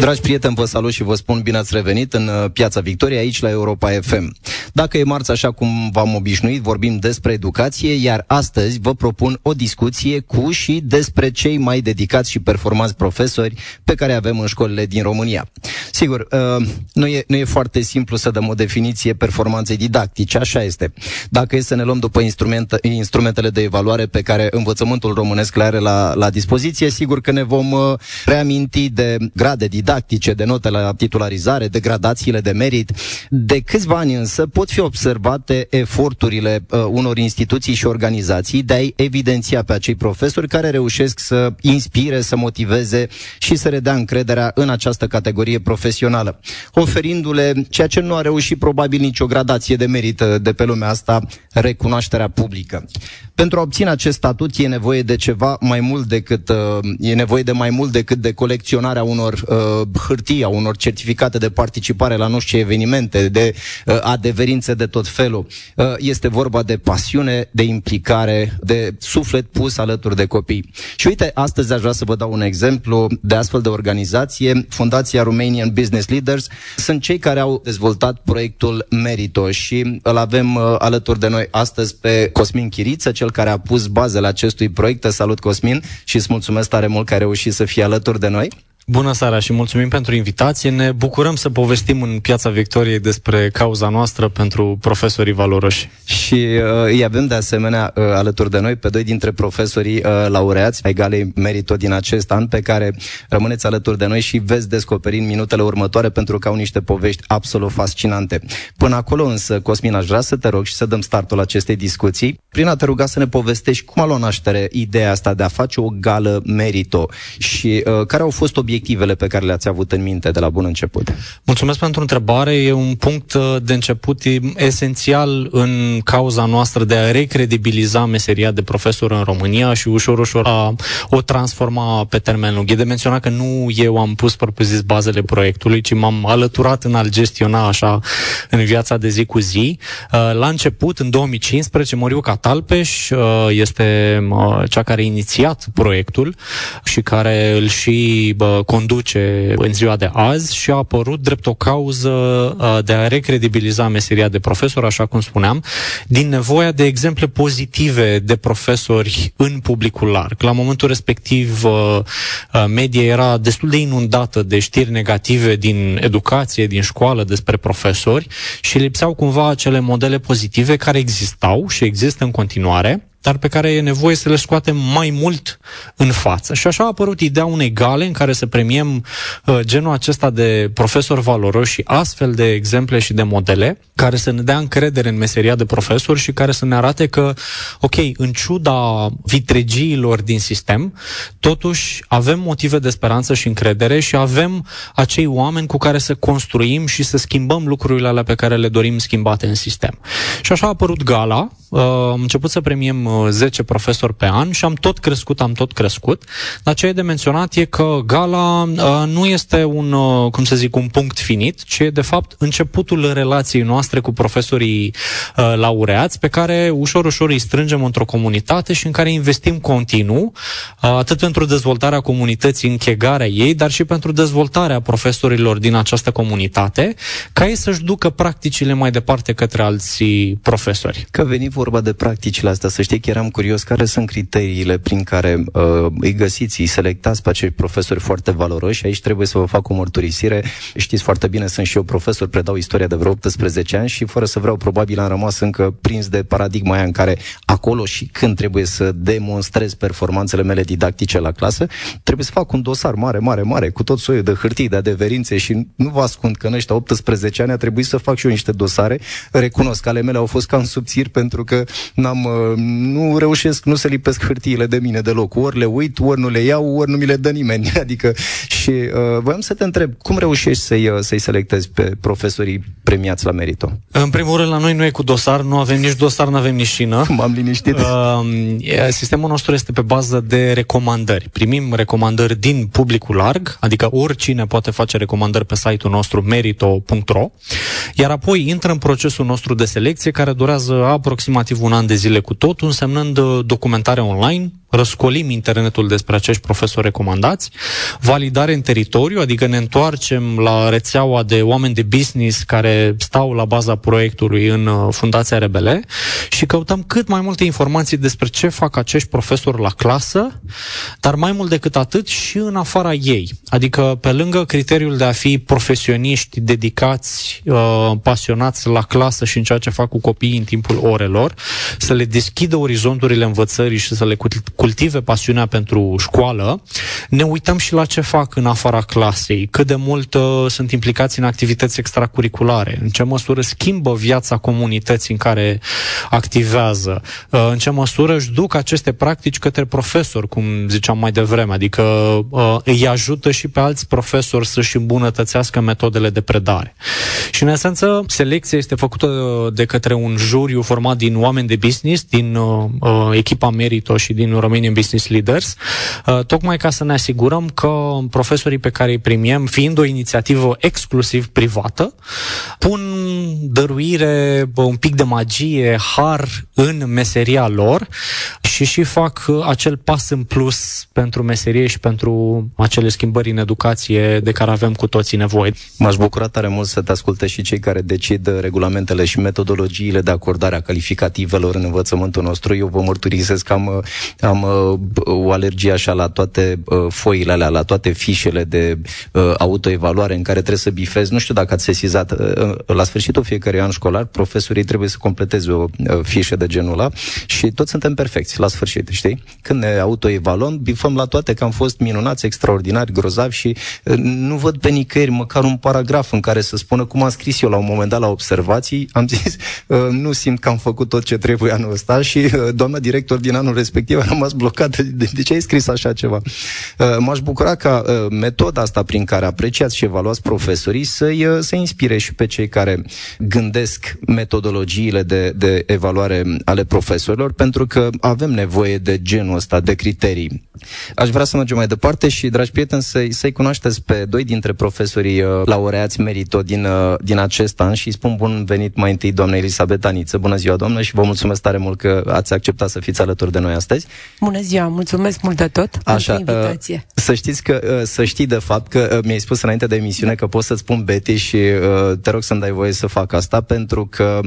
Dragi prieteni, vă salut și vă spun bine ați revenit în uh, Piața Victoriei, aici la Europa FM. Dacă e marți, așa cum v-am obișnuit, vorbim despre educație, iar astăzi vă propun o discuție cu și despre cei mai dedicați și performanți profesori pe care avem în școlile din România. Sigur, uh, nu e, nu e foarte simplu să dăm o definiție performanței didactice, așa este. Dacă e să ne luăm după instrumente, instrumentele de evaluare pe care învățământul românesc le are la, la dispoziție, sigur că ne vom uh, reaminti de grade didactice, de note la titularizare, de gradațiile de merit. De câțiva ani însă pot fi observate eforturile uh, unor instituții și organizații de a evidenția pe acei profesori care reușesc să inspire, să motiveze și să redea încrederea în această categorie profesională, oferindu-le ceea ce nu a reușit probabil nicio gradație de merit uh, de pe lumea asta, recunoașterea publică. Pentru a obține acest statut e nevoie de ceva mai mult decât uh, e nevoie de mai mult decât de colecționarea unor uh, hârtii, a unor certificate de participare la nu știu ce evenimente, de uh, adeverințe de tot felul. Uh, este vorba de pasiune, de implicare, de suflet pus alături de copii. Și uite, astăzi aș vrea să vă dau un exemplu de astfel de organizație, Fundația Romanian Business Leaders. Sunt cei care au dezvoltat proiectul Merito și îl avem uh, alături de noi astăzi pe Cosmin Chiriță, cel care a pus bazele acestui proiect. Te salut, Cosmin, și îți mulțumesc tare mult că ai reușit să fii alături de noi. Bună seara și mulțumim pentru invitație. Ne bucurăm să povestim în Piața Victoriei despre cauza noastră pentru profesorii valoroși. Și uh, îi avem de asemenea uh, alături de noi pe doi dintre profesorii uh, laureați ai Galei Merito din acest an, pe care rămâneți alături de noi și veți descoperi în minutele următoare pentru că au niște povești absolut fascinante. Până acolo însă, Cosmin, aș vrea să te rog și să dăm startul acestei discuții prin a te ruga să ne povestești cum a luat naștere ideea asta de a face o gală Merito și uh, care au fost obiectivele obiectivele pe care le-ați avut în minte de la bun început? Mulțumesc pentru întrebare. E un punct uh, de început esențial în cauza noastră de a recredibiliza meseria de profesor în România și ușor, ușor a o transforma pe termen lung. E de menționat că nu eu am pus propriu-zis bazele proiectului, ci m-am alăturat în a-l gestiona așa în viața de zi cu zi. Uh, la început, în 2015, Moriuca Talpeș uh, este cea care a inițiat proiectul și care îl și conduce în ziua de azi și a apărut drept o cauză uh, de a recredibiliza meseria de profesor, așa cum spuneam, din nevoia de exemple pozitive de profesori în publicul larg. La momentul respectiv, uh, uh, media era destul de inundată de știri negative din educație, din școală despre profesori și lipseau cumva acele modele pozitive care existau și există în continuare dar pe care e nevoie să le scoatem mai mult în față. Și așa a apărut ideea unei gale în care să premiem uh, genul acesta de profesori valoroși și astfel de exemple și de modele care să ne dea încredere în meseria de profesor și care să ne arate că, ok, în ciuda vitregiilor din sistem, totuși avem motive de speranță și încredere și avem acei oameni cu care să construim și să schimbăm lucrurile alea pe care le dorim schimbate în sistem. Și așa a apărut gala, uh, am început să premiem 10 profesori pe an și am tot crescut, am tot crescut. Dar ce e de menționat e că gala uh, nu este un, uh, cum să zic, un punct finit, ci e de fapt începutul relației noastre cu profesorii uh, laureați, pe care ușor, ușor îi strângem într-o comunitate și în care investim continuu, uh, atât pentru dezvoltarea comunității, închegarea ei, dar și pentru dezvoltarea profesorilor din această comunitate, ca ei să-și ducă practicile mai departe către alții profesori. Că veni vorba de practicile astea, să știi că eram curios care sunt criteriile prin care uh, îi găsiți, îi selectați pe acei profesori foarte valoroși. Aici trebuie să vă fac o mărturisire. Știți foarte bine, sunt și eu profesor, predau istoria de vreo 18 ani și fără să vreau, probabil am rămas încă prins de paradigma aia în care acolo și când trebuie să demonstrez performanțele mele didactice la clasă, trebuie să fac un dosar mare, mare, mare, cu tot soiul de hârtii, de adeverințe și nu vă ascund că în ăștia 18 ani a trebuit să fac și eu niște dosare. Recunosc că ale mele au fost cam subțiri pentru că n-am, uh, nu reușesc, nu se lipesc hârtiile de mine deloc. Ori le uit, ori nu le iau, ori nu mi le dă nimeni. Adică, și uh, voiam să te întreb, cum reușești să-i, uh, să-i selectezi pe profesorii premiați la merito? În primul rând, la noi nu e cu dosar, nu avem nici dosar, nu avem nici șină. M-am liniștit. Uh, sistemul nostru este pe bază de recomandări. Primim recomandări din publicul larg, adică oricine poate face recomandări pe site-ul nostru merito.ro, iar apoi intră în procesul nostru de selecție care durează aproximativ un an de zile cu tot, însemnând uh, documentare online, răscolim internetul despre acești profesori recomandați, validare în teritoriu, adică ne întoarcem la rețeaua de oameni de business care stau la baza proiectului în uh, Fundația Rebele și căutăm cât mai multe informații despre ce fac acești profesori la clasă, dar mai mult decât atât și în afara ei. Adică pe lângă criteriul de a fi profesioniști dedicați, uh, pasionați la clasă și în ceea ce fac cu copiii în timpul orelor, să le deschidă orizonturile învățării și să le cultive pasiunea pentru școală, ne uităm și la ce fac în afara clasei, cât de mult uh, sunt implicați în activități extracurriculare, în ce măsură schimbă viața comunității în care activează, uh, în ce măsură își duc aceste practici către profesori, cum ziceam mai devreme, adică uh, îi ajută și pe alți profesori să-și îmbunătățească metodele de predare. Și în esență, selecția este făcută de către un juriu format din oameni de business, din uh, uh echipa Merito și din Romanian Business Leaders, uh, tocmai ca să ne asigurăm că profesorii pe care îi primiem, fiind o inițiativă exclusiv privată, pun dăruire, un pic de magie, har în meseria lor și și fac uh, acel pas în plus pentru meserie și pentru acele schimbări în educație de care avem cu toții nevoie. M-aș bucura tare mult să te asculte și cei care decid regulamentele și metodologiile de acordare a calificativelor în învățământul nostru. Eu vă mărturisesc că am, am uh, o alergie așa la toate uh, foile alea, la toate fișele de uh, autoevaluare în care trebuie să bifezi. Nu știu dacă ați sesizat, uh, la sfârșitul fiecărui an școlar, profesorii trebuie să completeze o uh, fișă de genul ăla și toți suntem perfecți la sfârșit, știi? Când ne autoevaluăm, bifăm la toate că am fost minunați, extraordinari, grozavi și uh, nu văd pe nicăieri măcar un paragraf în care să spună cum am scris eu la un moment dat la observații, am zis, uh, nu simt că am făcut tot ce trebuie anul ăsta și uh, doamna director din anul respectiv a rămas blocată. De, de ce ai scris așa ceva? Uh, m-aș bucura ca uh, metoda asta prin care apreciați și evaluați profesorii să-i, uh, să inspire și pe cei care gândesc metodologiile de, de evaluare ale profesorilor, pentru că avem nevoie de genul ăsta de criterii. Aș vrea să mergem mai departe și, dragi prieteni, să-i, să-i cunoașteți pe doi dintre profesorii uh, laureați merito din, uh, din acest an și spun bun venit mai întâi doamna Elisabeta Aniță. Bună ziua, doamnă, și vă mulțumesc tare mult că ați acceptat să fiți alături de noi astăzi. Bună ziua, mulțumesc mult de tot Așa, pentru uh, invitație. Uh, să știți că, uh, să știi de fapt că uh, mi-ai spus înainte de emisiune că pot să-ți spun Betty și uh, te rog să-mi dai voie să fac asta pentru că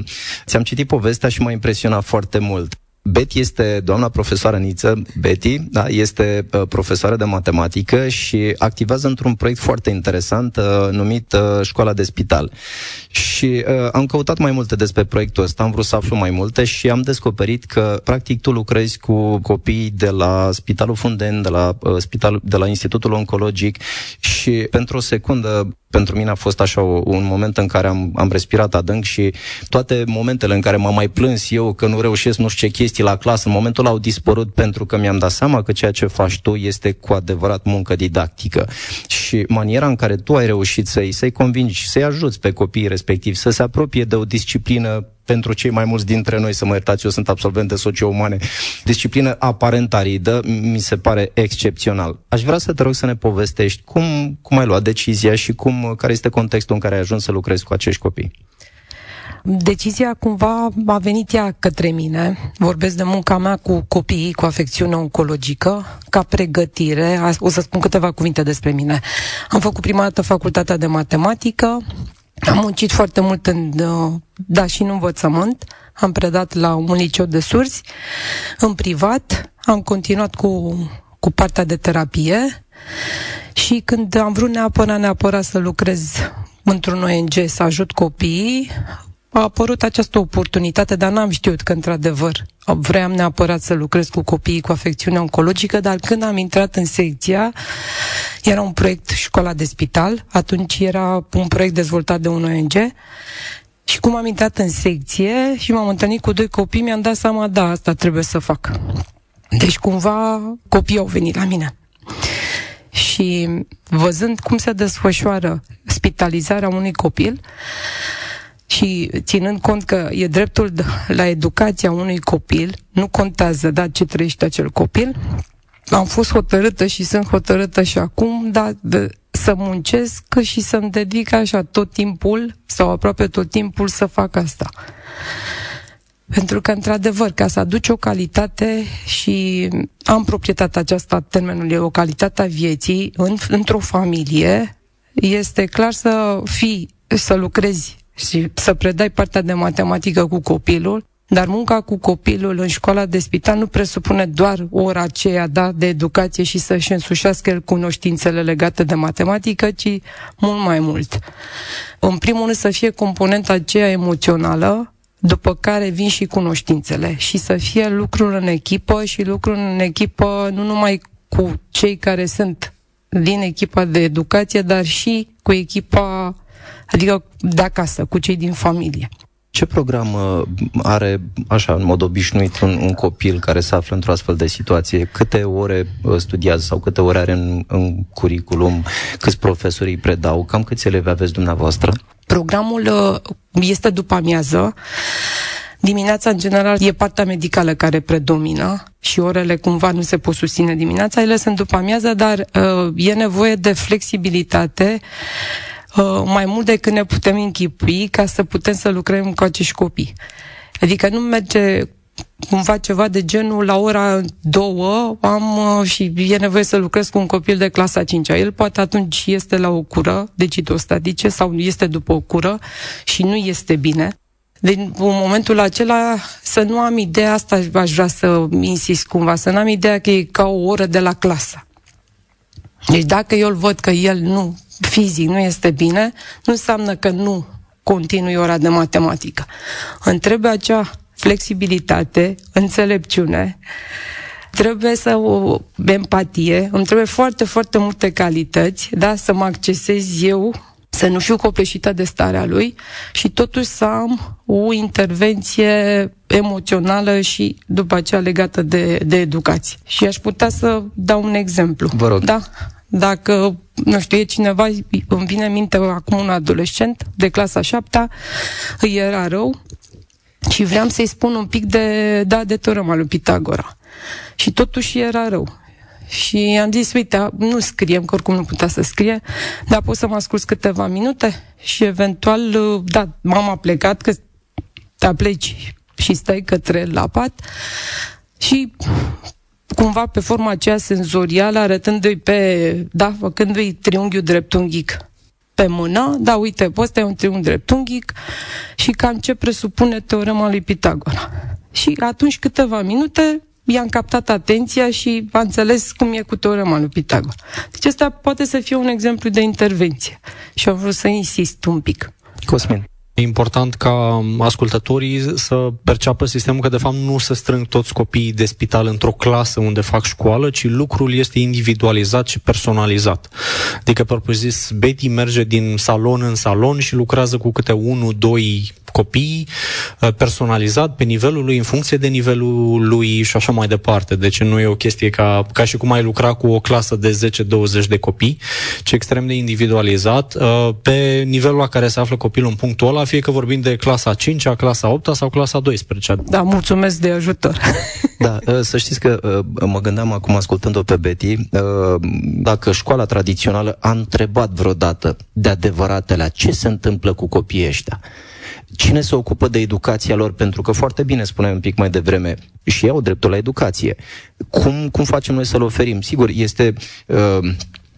ți-am citit povestea și m-a impresionat foarte mult. Betty este doamna profesoară Niță, Betty, da, este uh, profesoară de matematică și activează într-un proiect foarte interesant uh, numit uh, Școala de Spital. Și uh, am căutat mai multe despre proiectul ăsta, am vrut să aflu mai multe și am descoperit că practic tu lucrezi cu copii de la Spitalul Funden, de la, uh, spital, de la Institutul Oncologic și pentru o secundă pentru mine a fost așa o, un moment în care am, am respirat adânc și toate momentele în care m-am mai plâns eu că nu reușesc nu știu ce chestii la clasă, în momentul au dispărut pentru că mi-am dat seama că ceea ce faci tu este cu adevărat muncă didactică. Și maniera în care tu ai reușit să-i, să-i convingi, să-i ajuți pe copiii respectivi să se apropie de o disciplină pentru cei mai mulți dintre noi, să mă iertați, eu sunt absolvent de socio-umane, disciplină aparent aridă, mi se pare excepțional. Aș vrea să te rog să ne povestești cum, cum ai luat decizia și cum, care este contextul în care ai ajuns să lucrezi cu acești copii. Decizia cumva a venit ea către mine. Vorbesc de munca mea cu copiii cu afecțiune oncologică, ca pregătire. O să spun câteva cuvinte despre mine. Am făcut prima dată facultatea de matematică, am muncit foarte mult în, da, și în învățământ. Am predat la un liceu de surzi, în privat. Am continuat cu, cu partea de terapie și când am vrut neapărat, neapărat să lucrez într-un ONG, să ajut copiii, a apărut această oportunitate, dar n-am știut că, într-adevăr, vreau neapărat să lucrez cu copiii cu afecțiune oncologică, dar când am intrat în secția, era un proiect școala de spital, atunci era un proiect dezvoltat de un ONG Și cum am intrat în secție și m-am întâlnit cu doi copii, mi-am dat seama, da, asta trebuie să fac. Deci cumva copiii au venit la mine. Și văzând cum se desfășoară spitalizarea unui copil și ținând cont că e dreptul la educația unui copil, nu contează da, ce trăiește acel copil, am fost hotărâtă și sunt hotărâtă și acum, da, de, să muncesc și să-mi dedic așa tot timpul sau aproape tot timpul să fac asta. Pentru că, într-adevăr, ca să aduci o calitate și am proprietatea aceasta, termenul e o calitate a vieții în, într-o familie, este clar să fii, să lucrezi și să predai partea de matematică cu copilul, dar munca cu copilul în școala de spital nu presupune doar ora aceea da, de educație și să-și însușească el cunoștințele legate de matematică, ci mult mai mult. În primul rând să fie componenta aceea emoțională, după care vin și cunoștințele și să fie lucruri în echipă și lucruri în echipă nu numai cu cei care sunt din echipa de educație, dar și cu echipa, adică de acasă, cu cei din familie. Ce program uh, are, așa, în mod obișnuit, un, un copil care se află într-o astfel de situație? Câte ore uh, studiază sau câte ore are în, în curriculum? Câți profesori îi predau? Cam câți elevi aveți dumneavoastră? Programul uh, este după amiază. Dimineața, în general, e partea medicală care predomină și orele cumva nu se pot susține dimineața. Ele sunt după amiază, dar uh, e nevoie de flexibilitate uh, mai mult decât ne putem închipui ca să putem să lucrăm cu acești copii. Adică nu merge cumva ceva de genul la ora două am uh, și e nevoie să lucrez cu un copil de clasa 5 El poate atunci este la o cură de citostatice sau este după o cură și nu este bine. Deci, în momentul acela, să nu am ideea asta, aș vrea să insist cumva, să nu am ideea că e ca o oră de la clasă. Deci dacă eu îl văd că el nu, fizic, nu este bine, nu înseamnă că nu continui ora de matematică. Îmi trebuie acea flexibilitate, înțelepciune, trebuie să o empatie, îmi trebuie foarte, foarte multe calități, da, să mă accesez eu, să nu fiu copleșită de starea lui și totuși să am o intervenție emoțională și după aceea legată de, de educație. Și aș putea să dau un exemplu. Vă rog. Da? Dacă, nu știu, e cineva, îmi vine în minte acum un adolescent de clasa 7 îi era rău, și vreau să-i spun un pic de, da, de teorema lui Pitagora. Și totuși era rău. Și am zis, uite, nu scriem, că oricum nu putea să scrie, dar pot să mă ascult câteva minute și eventual, da, m-am plecat, că te pleci și stai către la pat și cumva pe forma aceea senzorială, arătându-i pe, da, făcându-i triunghiul dreptunghic pe mână, da, uite, ăsta e un triunghi dreptunghic și cam ce presupune teorema lui Pitagora. Și atunci câteva minute i-am captat atenția și a înțeles cum e cu teorema lui Pitagora. Deci asta poate să fie un exemplu de intervenție și am vrut să insist un pic. Cosmin. E important ca ascultătorii să perceapă sistemul că, de fapt, nu se strâng toți copiii de spital într-o clasă unde fac școală, ci lucrul este individualizat și personalizat. Adică, propriu zis, Betty merge din salon în salon și lucrează cu câte 1, 2, copii uh, personalizat pe nivelul lui, în funcție de nivelul lui și așa mai departe. Deci nu e o chestie ca, ca și cum ai lucra cu o clasă de 10-20 de copii, ci extrem de individualizat uh, pe nivelul la care se află copilul în punctul ăla, fie că vorbim de clasa 5, clasa 8 sau clasa 12. Da, mulțumesc de ajutor. Da, uh, să știți că mă gândeam acum ascultând-o pe Betty, dacă școala tradițională a întrebat vreodată de adevăratele ce se întâmplă cu copiii ăștia cine se ocupă de educația lor? Pentru că foarte bine spuneai un pic mai devreme, și ei au dreptul la educație. Cum, cum facem noi să-l oferim? Sigur, este... Uh,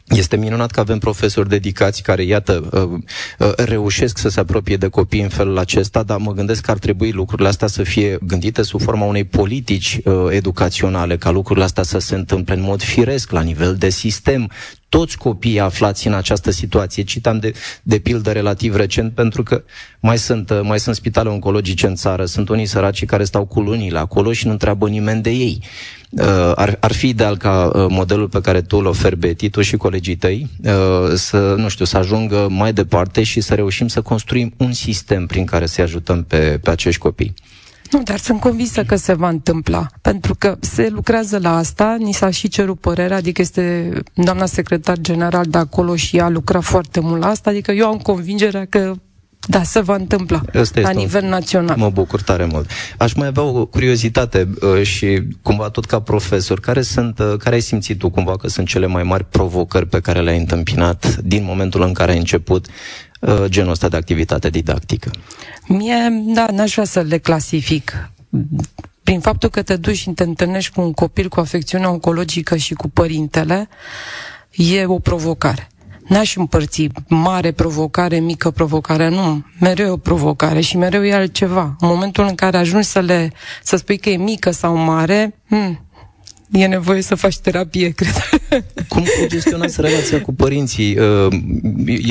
este minunat că avem profesori dedicați care, iată, uh, uh, reușesc să se apropie de copii în felul acesta, dar mă gândesc că ar trebui lucrurile astea să fie gândite sub forma unei politici uh, educaționale, ca lucrurile astea să se întâmple în mod firesc, la nivel de sistem toți copiii aflați în această situație. Citam de, de pildă relativ recent, pentru că mai sunt, uh, mai sunt spitale oncologice în țară, sunt unii săraci care stau cu lunile acolo și nu întreabă nimeni de ei. Uh, ar, ar fi ideal ca uh, modelul pe care tu îl oferi, Betty, tu și colegii tăi, uh, să, nu știu, să ajungă mai departe și să reușim să construim un sistem prin care să ajutăm pe, pe acești copii. Nu, dar sunt convinsă că se va întâmpla, pentru că se lucrează la asta, ni s-a și cerut părerea, adică este doamna secretar general de acolo și a lucrat foarte mult la asta, adică eu am convingerea că da, se va întâmpla Asta la nivel un... național. Mă bucur tare mult. Aș mai avea o curiozitate uh, și cumva tot ca profesor, care sunt, uh, care ai simțit tu cumva că sunt cele mai mari provocări pe care le-ai întâmpinat din momentul în care ai început uh, genul ăsta de activitate didactică? Mie, da, n-aș vrea să le clasific. Prin faptul că te duci și te întâlnești cu un copil cu afecțiune oncologică și cu părintele, e o provocare. N-aș împărți mare provocare, mică provocare, nu. Mereu e o provocare și mereu e altceva. În momentul în care ajungi să le, să spui că e mică sau mare, hmm, e nevoie să faci terapie, cred. Cum gestionați relația cu părinții? Uh,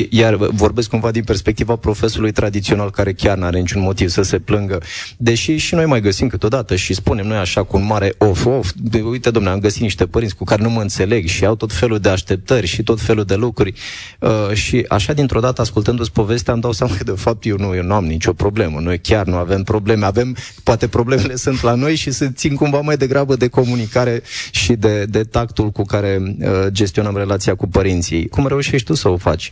iar vorbesc cumva din perspectiva profesorului tradițional care chiar n-are niciun motiv să se plângă. Deși și noi mai găsim câteodată și spunem noi așa cu un mare off-off, de, uite domnule, am găsit niște părinți cu care nu mă înțeleg și au tot felul de așteptări și tot felul de lucruri. Uh, și așa dintr-o dată, ascultându-ți povestea, am dau seama că de fapt eu nu, eu nu am nicio problemă. Noi chiar nu avem probleme. Avem, poate problemele sunt la noi și se țin cumva mai degrabă de comunicare și de, de tactul cu care uh, gestionăm relația cu părinții. Cum reușești tu să o faci?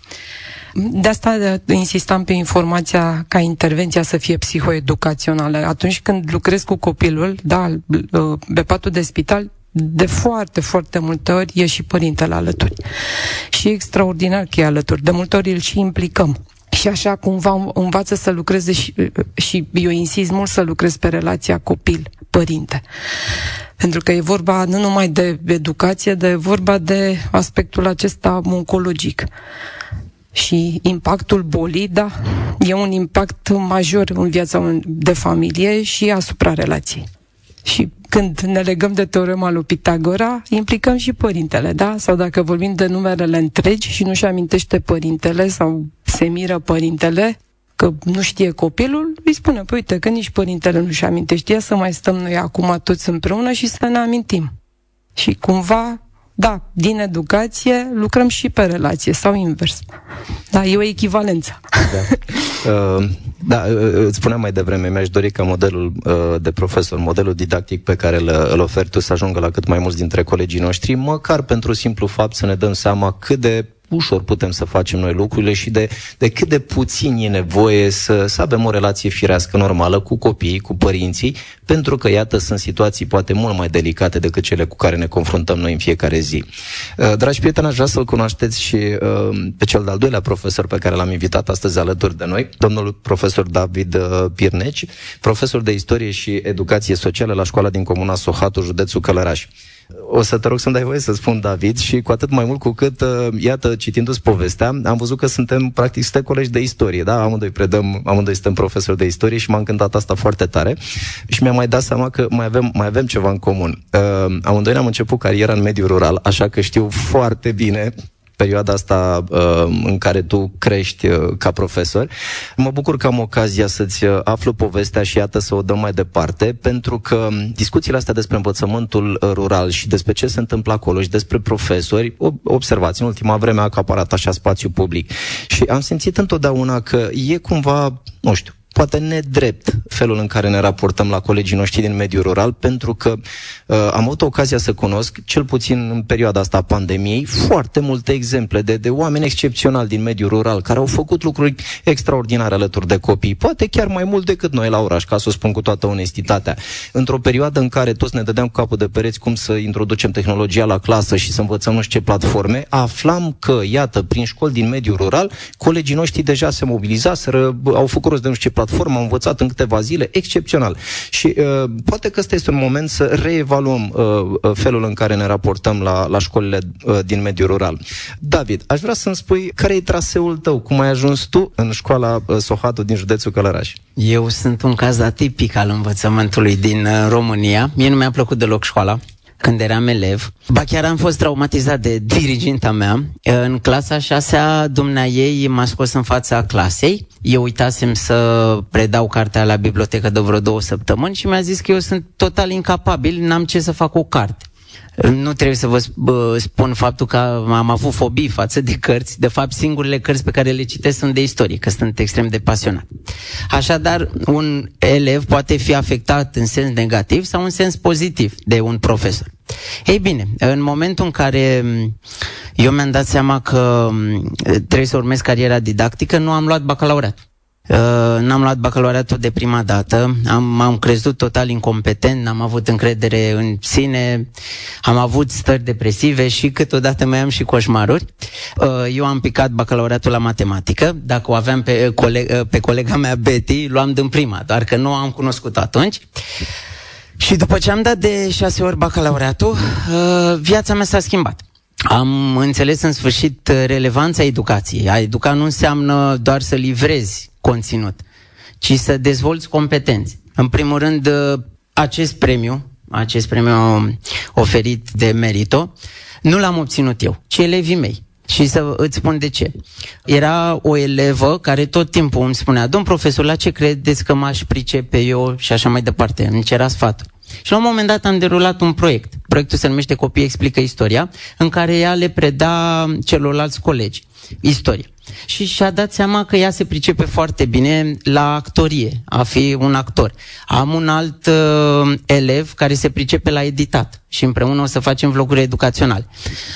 De asta insistam pe informația ca intervenția să fie psihoeducațională. Atunci când lucrez cu copilul, da, uh, pe patul de spital, de foarte, foarte multe ori e și părintele alături. Și e extraordinar că e alături. De multe ori îl și implicăm. Și așa cumva învață să lucreze și, și eu insist mult să lucrez pe relația copil-părinte. Pentru că e vorba nu numai de educație, dar e vorba de aspectul acesta oncologic. Și impactul bolii, da, e un impact major în viața de familie și asupra relației. Și când ne legăm de teorema lui Pitagora, implicăm și părintele, da? Sau dacă vorbim de numerele întregi și nu-și amintește părintele sau se miră părintele, că nu știe copilul, îi spune, păi uite, că nici părintele nu-și amintește, să mai stăm noi acum toți împreună și să ne amintim. Și cumva, da, din educație lucrăm și pe relație sau invers. Da, e o echivalență. Da, uh, da uh, îți spuneam mai devreme, mi-aș dori ca modelul uh, de profesor, modelul didactic pe care îl, îl oferi tu să ajungă la cât mai mulți dintre colegii noștri, măcar pentru simplu fapt să ne dăm seama cât de ușor putem să facem noi lucrurile și de, de cât de puțin e nevoie să, să avem o relație firească normală cu copiii, cu părinții, pentru că, iată, sunt situații poate mult mai delicate decât cele cu care ne confruntăm noi în fiecare zi. Uh, dragi prieteni, aș vrea să-l cunoașteți și uh, pe cel de-al doilea profesor pe care l-am invitat astăzi alături de noi, domnul profesor David uh, Pirneci, profesor de istorie și educație socială la școala din Comuna Sohatu, județul Călăraș. O să te rog să-mi dai voie să spun, David, și cu atât mai mult cu cât, uh, iată, citindu-ți povestea, am văzut că suntem, practic, suntem colegi de istorie, da? Amândoi predăm, amândoi suntem profesori de istorie și m-a încântat asta foarte tare și mi-a mai dat seama că mai avem, mai avem ceva în comun. Uh, amândoi ne-am început cariera în mediul rural, așa că știu foarte bine perioada asta uh, în care tu crești uh, ca profesor. Mă bucur că am ocazia să-ți uh, aflu povestea și iată să o dăm mai departe, pentru că discuțiile astea despre învățământul uh, rural și despre ce se întâmplă acolo și despre profesori, observați, în ultima vreme a acaparat așa spațiu public. Și am simțit întotdeauna că e cumva, nu știu, poate nedrept felul în care ne raportăm la colegii noștri din mediul rural, pentru că uh, am avut ocazia să cunosc, cel puțin în perioada asta a pandemiei, foarte multe exemple de, de oameni excepționali din mediul rural care au făcut lucruri extraordinare alături de copii, poate chiar mai mult decât noi la oraș, ca să o spun cu toată onestitatea. Într-o perioadă în care toți ne dădeam cu capul de pereți cum să introducem tehnologia la clasă și să învățăm nu știu ce platforme, aflam că, iată, prin școli din mediul rural, colegii noștri deja se mobilizaseră, au făcut rost de nu știu ce platformă, am învățat în câteva zile, excepțional. Și uh, poate că ăsta este un moment să reevaluăm uh, uh, felul în care ne raportăm la, la școlile uh, din mediul rural. David, aș vrea să-mi spui care e traseul tău, cum ai ajuns tu în școala uh, Sohatu din județul Călăraș? Eu sunt un caz atipic al învățământului din uh, România. Mie nu mi-a plăcut deloc școala. Când eram elev. Ba chiar am fost traumatizat de diriginta mea. În clasa șasea, dumnea ei m-a scos în fața clasei. Eu uitasem să predau cartea la bibliotecă de vreo două săptămâni și mi-a zis că eu sunt total incapabil, n-am ce să fac cu o carte. Nu trebuie să vă spun faptul că am avut fobii față de cărți. De fapt, singurele cărți pe care le citesc sunt de istorie, că sunt extrem de pasionat. Așadar, un elev poate fi afectat în sens negativ sau în sens pozitiv de un profesor. Ei bine, în momentul în care eu mi-am dat seama că trebuie să urmez cariera didactică, nu am luat bacalaureat. Uh, n-am luat bacalaureatul de prima dată, am, am crezut total incompetent, n-am avut încredere în sine, am avut stări depresive și câteodată mai am și coșmaruri. Uh, eu am picat bacalaureatul la matematică, dacă o aveam pe, coleg, uh, pe colega mea Betty, luam din prima, doar că nu am cunoscut atunci. Și după ce am dat de șase ori bacalaureatul, viața mea s-a schimbat. Am înțeles în sfârșit relevanța educației. A educa nu înseamnă doar să livrezi conținut, ci să dezvolți competențe. În primul rând, acest premiu, acest premiu oferit de Merito, nu l-am obținut eu, ci elevii mei. Și să îți spun de ce. Era o elevă care tot timpul îmi spunea, domn profesor, la ce credeți că m-aș pricepe eu și așa mai departe, îmi cerea sfatul. Și la un moment dat am derulat un proiect. Proiectul se numește Copii explică istoria, în care ea le preda celorlalți colegi istorie. Și și-a dat seama că ea se pricepe foarte bine la actorie, a fi un actor. Am un alt uh, elev care se pricepe la editat și împreună o să facem vloguri educaționale.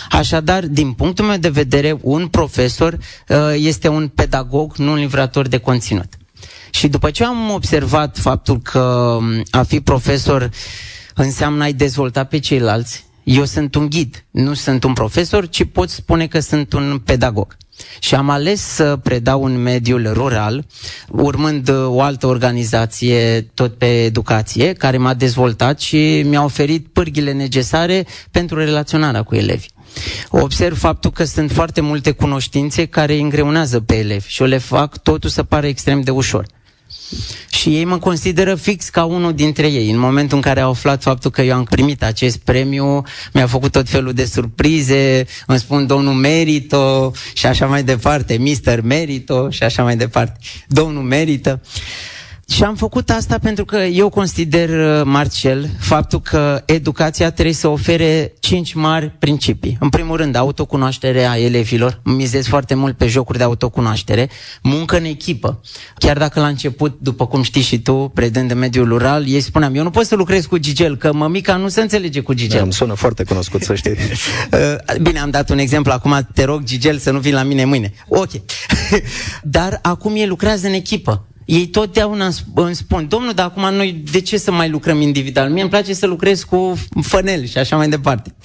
Așadar, din punctul meu de vedere, un profesor uh, este un pedagog, nu un livrator de conținut. Și după ce am observat faptul că um, a fi profesor înseamnă a-i dezvolta pe ceilalți, eu sunt un ghid, nu sunt un profesor, ci pot spune că sunt un pedagog. Și am ales să predau în mediul rural, urmând o altă organizație tot pe educație, care m-a dezvoltat și mi-a oferit pârghile necesare pentru relaționarea cu elevii. Observ faptul că sunt foarte multe cunoștințe care îngreunează pe elevi și o le fac totul să pară extrem de ușor. Și ei mă consideră fix ca unul dintre ei. În momentul în care au aflat faptul că eu am primit acest premiu, mi-a făcut tot felul de surprize, îmi spun domnul Merito și așa mai departe, Mister Merito și așa mai departe. Domnul merită. Și am făcut asta pentru că eu consider, uh, Marcel, faptul că educația trebuie să ofere cinci mari principii. În primul rând, autocunoașterea elevilor. Mizez foarte mult pe jocuri de autocunoaștere. Muncă în echipă. Chiar dacă la început, după cum știi și tu, predând în mediul rural, ei spuneam, eu nu pot să lucrez cu Gigel, că mămica nu se înțelege cu Gigel. Da, îmi sună foarte cunoscut, să știi. Uh, bine, am dat un exemplu. Acum te rog, Gigel, să nu vii la mine mâine. Ok. Dar acum ei lucrează în echipă ei totdeauna îmi spun, domnul, dar acum noi de ce să mai lucrăm individual? Mie îmi place să lucrez cu fănel și așa mai departe.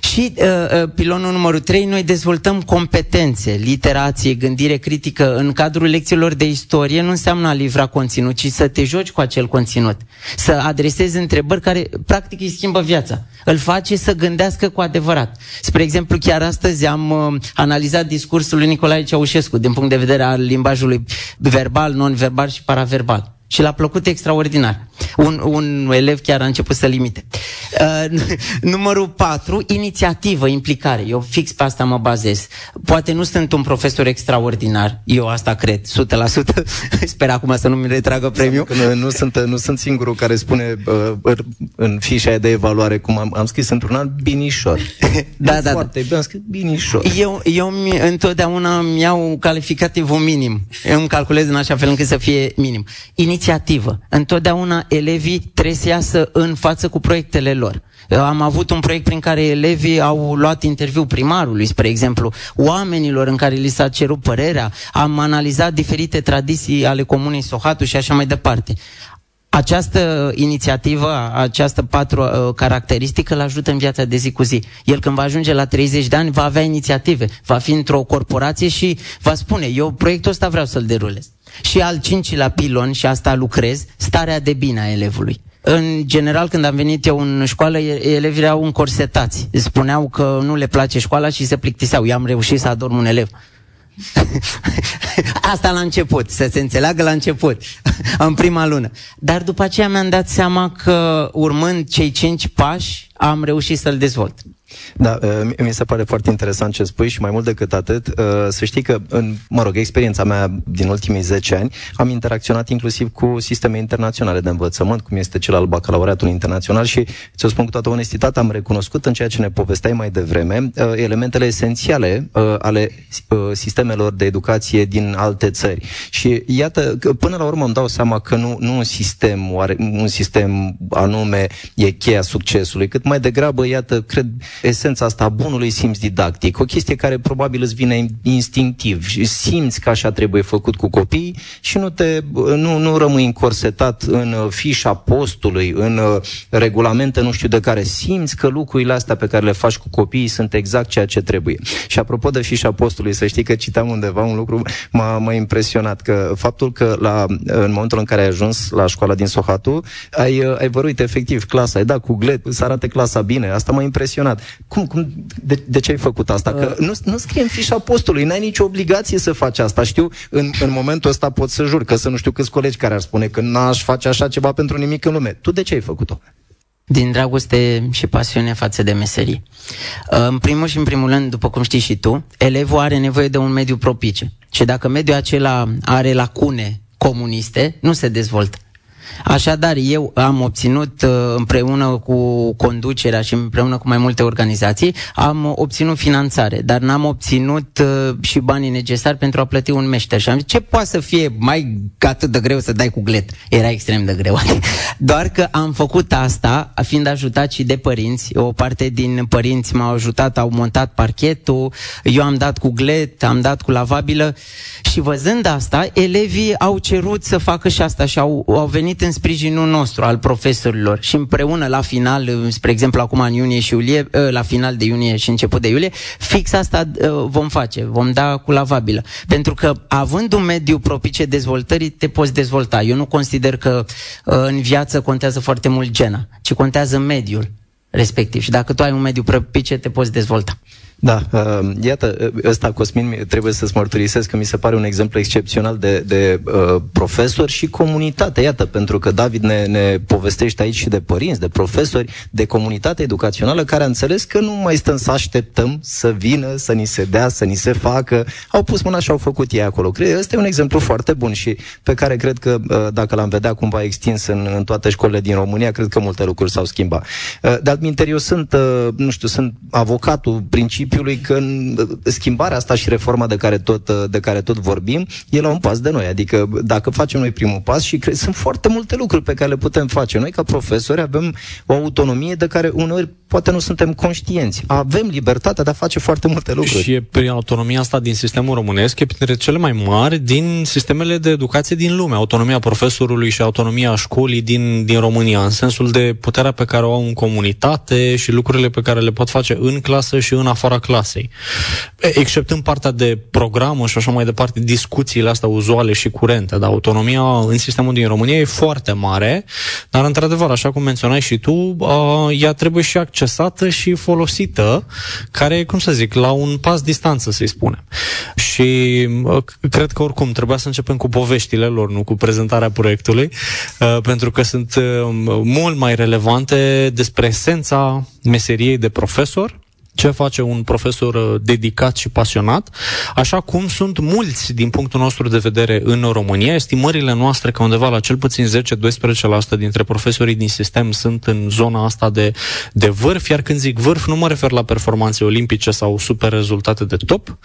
Și uh, uh, pilonul numărul 3, noi dezvoltăm competențe, literație, gândire critică în cadrul lecțiilor de istorie, nu înseamnă a livra conținut, ci să te joci cu acel conținut, să adresezi întrebări care practic îi schimbă viața. Îl face să gândească cu adevărat. Spre exemplu, chiar astăzi am uh, analizat discursul lui Nicolae Ceaușescu din punct de vedere al limbajului verbal, non-verbal și paraverbal și l-a plăcut extraordinar. Un, un elev chiar a început să limite. Uh, numărul 4, inițiativă, implicare. Eu fix pe asta mă bazez. Poate nu sunt un profesor extraordinar, eu asta cred, 100%. Sper acum să nu mi retragă premiul. Nu, nu, sunt, nu sunt singurul care spune uh, în fișa de evaluare, cum am, am scris într-un an, binișor. da, da, da. Foarte bine, am scris binișor. Eu, eu mi, întotdeauna îmi iau calificativul minim. Eu îmi calculez în așa fel încât să fie minim. Inițiativă inițiativă. Întotdeauna elevii trebuie să iasă în față cu proiectele lor. Am avut un proiect prin care elevii au luat interviu primarului, spre exemplu, oamenilor în care li s-a cerut părerea, am analizat diferite tradiții ale comunei Sohatu și așa mai departe. Această inițiativă, această patru uh, caracteristică îl ajută în viața de zi cu zi. El când va ajunge la 30 de ani va avea inițiative, va fi într-o corporație și va spune, eu proiectul ăsta vreau să-l derulez. Și al cincilea pilon, și asta lucrez, starea de bine a elevului. În general, când am venit eu în școală, elevii erau încorsetați. Spuneau că nu le place școala și se plictiseau. Eu am reușit să adorm un elev. Asta la început, să se înțeleagă la început, în prima lună. Dar după aceea mi-am dat seama că urmând cei cinci pași, am reușit să-l dezvolt. Da, uh, mi se pare foarte interesant ce spui și mai mult decât atât, uh, să știi că, în, mă rog, experiența mea din ultimii 10 ani, am interacționat inclusiv cu sisteme internaționale de învățământ, cum este cel al bacalaureatului internațional și, ți-o spun cu toată onestitatea, am recunoscut în ceea ce ne povesteai mai devreme uh, elementele esențiale ale sistemelor de educație din alte țări. Și iată, până la urmă îmi dau seama că nu, nu un sistem, oare, un sistem anume e cheia succesului, cât mai degrabă, iată, cred, esența asta a bunului simț didactic, o chestie care probabil îți vine instinctiv și simți că așa trebuie făcut cu copii și nu, te, nu, nu rămâi încorsetat în fișa postului, în regulamente nu știu de care simți că lucrurile astea pe care le faci cu copiii sunt exact ceea ce trebuie. Și apropo de fișa postului, să știi că citeam undeva un lucru m-a, m-a impresionat, că faptul că la, în momentul în care ai ajuns la școala din Sohatu, ai, ai văruit efectiv clasa, ai dat cu glet, să arate clasa bine, asta m-a impresionat. Cum, cum, de, de ce ai făcut asta? Că uh. nu, nu scrie în fișa postului, n-ai nicio obligație să faci asta. Știu, în, în momentul ăsta pot să jur că să nu știu câți colegi care ar spune că n-aș face așa ceva pentru nimic în lume. Tu de ce ai făcut-o? din dragoste și pasiune față de meserie. Uh, în primul și în primul rând, după cum știi și tu, elevul are nevoie de un mediu propice. Și dacă mediul acela are lacune comuniste, nu se dezvoltă. Așadar, eu am obținut uh, împreună cu conducerea și împreună cu mai multe organizații, am obținut finanțare, dar n-am obținut uh, și banii necesari pentru a plăti un meșter. Și am zis, ce poate să fie mai atât de greu să dai cu glet? Era extrem de greu. Doar că am făcut asta, fiind ajutat și de părinți. O parte din părinți m-au ajutat, au montat parchetul, eu am dat cu glet, am dat cu lavabilă și văzând asta, elevii au cerut să facă și asta și au, au venit în sprijinul nostru, al profesorilor și împreună la final, spre exemplu acum în iunie și iulie, ă, la final de iunie și început de iulie, fix asta ă, vom face, vom da cu lavabilă. Pentru că având un mediu propice dezvoltării, te poți dezvolta. Eu nu consider că ă, în viață contează foarte mult gena, ci contează mediul respectiv. Și dacă tu ai un mediu propice, te poți dezvolta. Da, uh, iată, ăsta, Cosmin, trebuie să-ți mărturisesc că mi se pare un exemplu excepțional de, de uh, profesor și comunitate. Iată, pentru că David ne, ne povestește aici și de părinți, de profesori, de comunitate educațională care a înțeles că nu mai stăm să așteptăm să vină, să ni se dea, să ni se facă. Au pus mâna și au făcut ei acolo. Cred, ăsta e un exemplu foarte bun și pe care cred că uh, dacă l-am vedea cumva extins în, în toate școlile din România, cred că multe lucruri s-au schimbat. Uh, de altminte, eu sunt, uh, nu știu, sunt avocatul principiu principiului că schimbarea asta și reforma de care tot, de care tot vorbim e la un pas de noi. Adică dacă facem noi primul pas și cred, sunt foarte multe lucruri pe care le putem face. Noi ca profesori avem o autonomie de care uneori poate nu suntem conștienți. Avem libertatea de a face foarte multe lucruri. Și e prin autonomia asta din sistemul românesc, e printre cele mai mari din sistemele de educație din lume. Autonomia profesorului și autonomia școlii din, din România, în sensul de puterea pe care o au în comunitate și lucrurile pe care le pot face în clasă și în afara clasei. Exceptând partea de programă și așa mai departe, discuțiile astea uzuale și curente, dar autonomia în sistemul din România e foarte mare, dar într-adevăr, așa cum menționai și tu, ea trebuie și accesată și folosită, care, cum să zic, la un pas distanță, să-i spunem. Și cred că oricum trebuia să începem cu poveștile lor, nu cu prezentarea proiectului, pentru că sunt mult mai relevante despre esența meseriei de profesor, ce face un profesor uh, dedicat și pasionat, așa cum sunt mulți din punctul nostru de vedere în România. Estimările noastre că undeva la cel puțin 10-12% dintre profesorii din sistem sunt în zona asta de, de vârf, iar când zic vârf nu mă refer la performanțe olimpice sau super rezultate de top,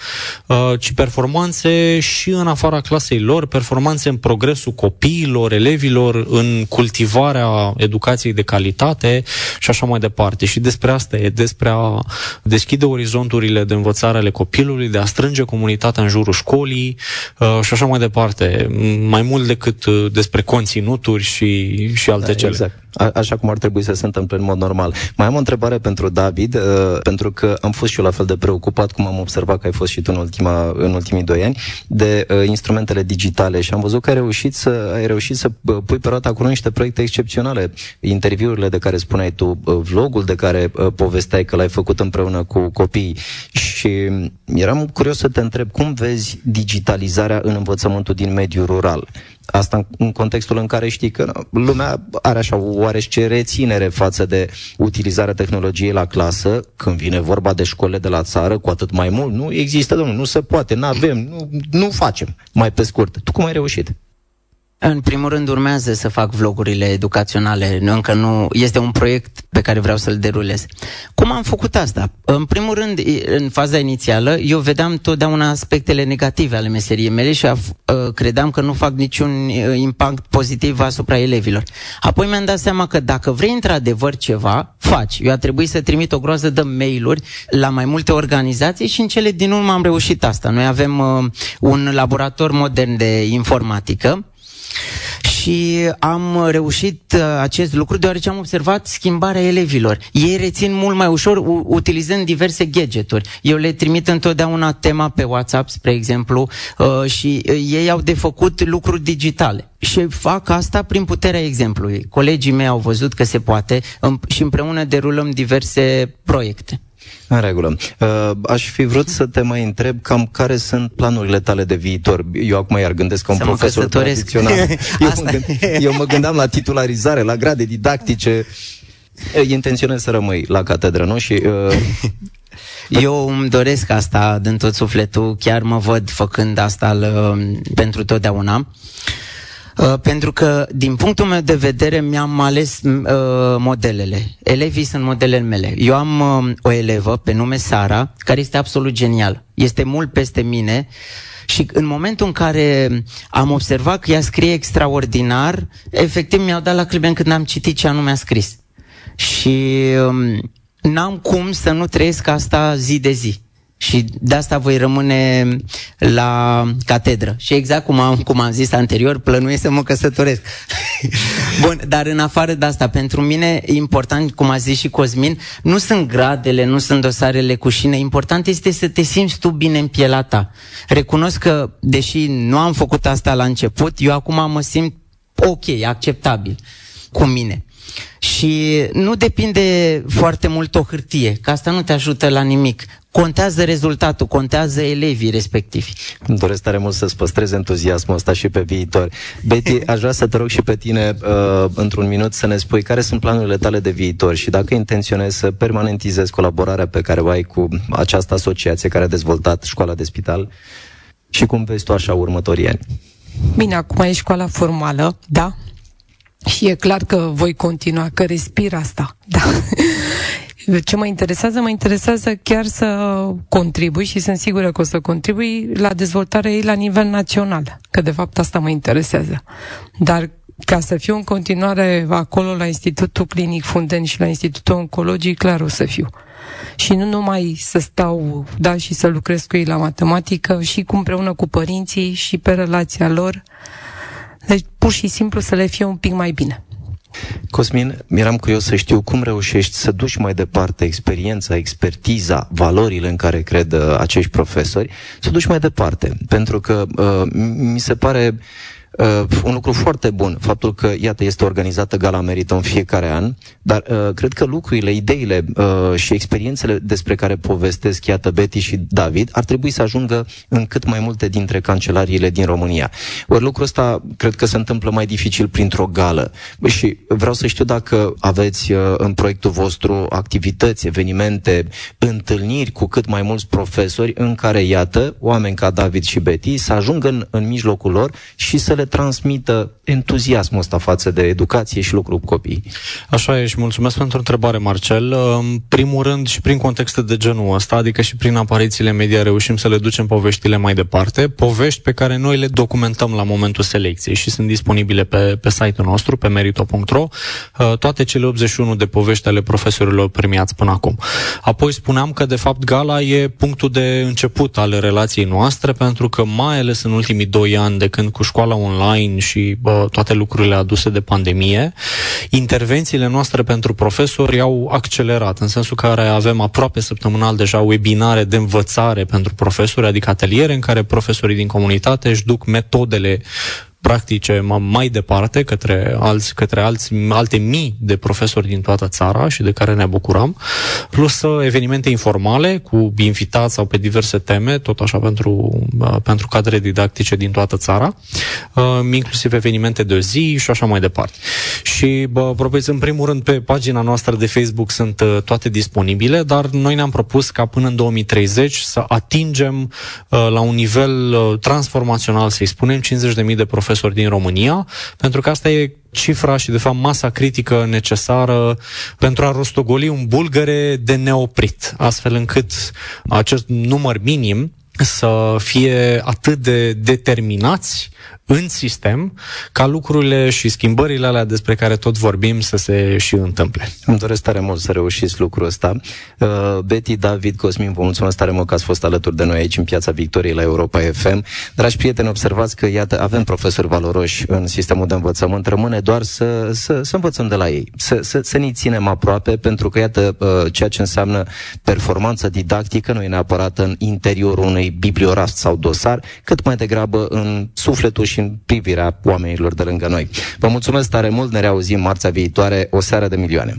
uh, ci performanțe și în afara clasei lor, performanțe în progresul copiilor, elevilor, în cultivarea educației de calitate și așa mai departe. Și despre asta e, despre a deschide orizonturile de învățare ale copilului, de a strânge comunitatea în jurul școlii uh, și așa mai departe. Mai mult decât uh, despre conținuturi și, și alte da, cele. Exact. A, așa cum ar trebui să se întâmple în mod normal. Mai am o întrebare pentru David, uh, pentru că am fost și eu la fel de preocupat, cum am observat că ai fost și tu în, ultima, în ultimii doi ani, de uh, instrumentele digitale și am văzut că ai reușit să, ai reușit să uh, pui pe roata acolo niște proiecte excepționale. Interviurile de care spuneai tu, uh, vlogul de care uh, povesteai că l-ai făcut împreună cu copii și eram curios să te întreb cum vezi digitalizarea în învățământul din mediul rural. Asta în contextul în care știi că lumea are așa oarește reținere față de utilizarea tehnologiei la clasă, când vine vorba de școlile de la țară, cu atât mai mult. Nu există, domnule, nu se poate, nu avem, nu, nu facem, mai pe scurt. Tu cum ai reușit? În primul rând urmează să fac vlogurile educaționale, încă nu este un proiect pe care vreau să-l derulez. Cum am făcut asta? În primul rând, în faza inițială, eu vedeam totdeauna aspectele negative ale meseriei mele și uh, credeam că nu fac niciun uh, impact pozitiv asupra elevilor. Apoi mi-am dat seama că dacă vrei într-adevăr ceva, faci. Eu a trebuit să trimit o groază de mail-uri la mai multe organizații și în cele din urmă am reușit asta. Noi avem uh, un laborator modern de informatică și am reușit uh, acest lucru deoarece am observat schimbarea elevilor. Ei rețin mult mai ușor utilizând diverse gadgeturi. Eu le trimit întotdeauna tema pe WhatsApp, spre exemplu, uh, și uh, ei au de făcut lucruri digitale. Și fac asta prin puterea exemplului. Colegii mei au văzut că se poate și împreună derulăm diverse proiecte. În regulă. Uh, aș fi vrut să te mai întreb cam care sunt planurile tale de viitor. Eu acum iar gândesc ca un să profesor tradițional. eu, mă gând, eu mă gândeam la titularizare, la grade didactice. Intenționez să rămâi la catedră, nu? Și uh, eu îmi doresc asta din tot sufletul, chiar mă văd făcând asta l, pentru totdeauna. Uh, pentru că, din punctul meu de vedere, mi-am ales uh, modelele. Elevii sunt modelele mele. Eu am uh, o elevă pe nume Sara, care este absolut genial. Este mult peste mine și în momentul în care am observat că ea scrie extraordinar, efectiv mi-au dat la clipen când am citit ce anume a scris. Și um, n-am cum să nu trăiesc asta zi de zi și de asta voi rămâne la catedră. Și exact cum am, cum am zis anterior, plănuiesc să mă căsătoresc. Bun, dar în afară de asta, pentru mine important, cum a zis și Cosmin, nu sunt gradele, nu sunt dosarele cu șine, important este să te simți tu bine în pielea ta. Recunosc că, deși nu am făcut asta la început, eu acum mă simt ok, acceptabil cu mine. Și nu depinde foarte mult o hârtie, că asta nu te ajută la nimic. Contează rezultatul, contează elevii respectivi. Îmi doresc tare mult să-ți păstrezi entuziasmul ăsta și pe viitor. Betty, aș vrea să te rog și pe tine, uh, într-un minut, să ne spui care sunt planurile tale de viitor și dacă intenționezi să permanentizezi colaborarea pe care o ai cu această asociație care a dezvoltat școala de spital și cum vezi tu așa următorii ani. Bine, acum e școala formală, da? Și e clar că voi continua, că respir asta. Da. Ce mă interesează? Mă interesează chiar să contribui și sunt sigură că o să contribui la dezvoltarea ei la nivel național, că de fapt asta mă interesează. Dar ca să fiu în continuare acolo la Institutul Clinic Funden și la Institutul Oncologic, clar o să fiu. Și nu numai să stau, da, și să lucrez cu ei la matematică, și cu împreună cu părinții și pe relația lor. Deci, pur și simplu să le fie un pic mai bine. Cosmin, eram curios să știu cum reușești să duci mai departe experiența, expertiza, valorile în care cred uh, acești profesori, să duci mai departe. Pentru că uh, mi se pare uh, un lucru foarte bun, faptul că, iată, este organizată Gala Merită în fiecare an, dar uh, cred că lucrurile, ideile uh, și experiențele despre care povestesc, iată, Betty și David, ar trebui să ajungă în cât mai multe dintre cancelariile din România. Ori lucrul ăsta cred că se întâmplă mai dificil printr-o gală. Și vreau să știu dacă aveți uh, în proiectul vostru activități, evenimente, întâlniri cu cât mai mulți profesori în care, iată, oameni ca David și Betty să ajungă în, în mijlocul lor și să le transmită entuziasmul ăsta față de educație și lucru cu copii. Așa e și mulțumesc pentru întrebare, Marcel. În primul rând și prin contexte de genul ăsta, adică și prin aparițiile media reușim să le ducem poveștile mai departe, povești pe care noi le documentăm la momentul selecției și sunt disponibile pe, pe site-ul nostru, pe merito.ro, uh, toate cele 81 de povești ale profesorilor premiați până acum. Apoi spuneam că, de fapt, gala e punctul de început ale relației noastre, pentru că mai ales în ultimii doi ani, de când cu școala online online și bă, toate lucrurile aduse de pandemie, intervențiile noastre pentru profesori au accelerat, în sensul care avem aproape săptămânal deja webinare de învățare pentru profesori, adică ateliere în care profesorii din comunitate își duc metodele practice mai departe către, alți, către alți, alte mii de profesori din toată țara și de care ne bucuram, plus evenimente informale cu invitați sau pe diverse teme, tot așa pentru, pentru cadre didactice din toată țara, inclusiv evenimente de zi și așa mai departe. Și bă, probabil în primul rând pe pagina noastră de Facebook sunt toate disponibile, dar noi ne-am propus ca până în 2030 să atingem la un nivel transformațional, să-i spunem, 50.000 de profesori din România, pentru că asta e cifra și, de fapt, masa critică necesară pentru a rostogoli un bulgăre de neoprit, astfel încât acest număr minim să fie atât de determinați în sistem ca lucrurile și schimbările alea despre care tot vorbim să se și întâmple. Îmi doresc tare mult să reușiți lucrul ăsta. Uh, Betty, David, Cosmin, vă mulțumesc tare mult că ați fost alături de noi aici în Piața Victoriei la Europa FM. Dragi prieteni, observați că, iată, avem profesori valoroși în sistemul de învățământ. Rămâne doar să, să, să învățăm de la ei, să, să, să ne ținem aproape, pentru că, iată, uh, ceea ce înseamnă performanță didactică nu e neapărat în interiorul unui bibliorast sau dosar, cât mai degrabă în sufletul și și în privirea oamenilor de lângă noi. Vă mulțumesc tare mult, ne reauzim marțea viitoare, o seară de milioane.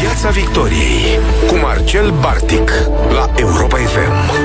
Piața Victoriei cu Marcel Bartic la Europa FM.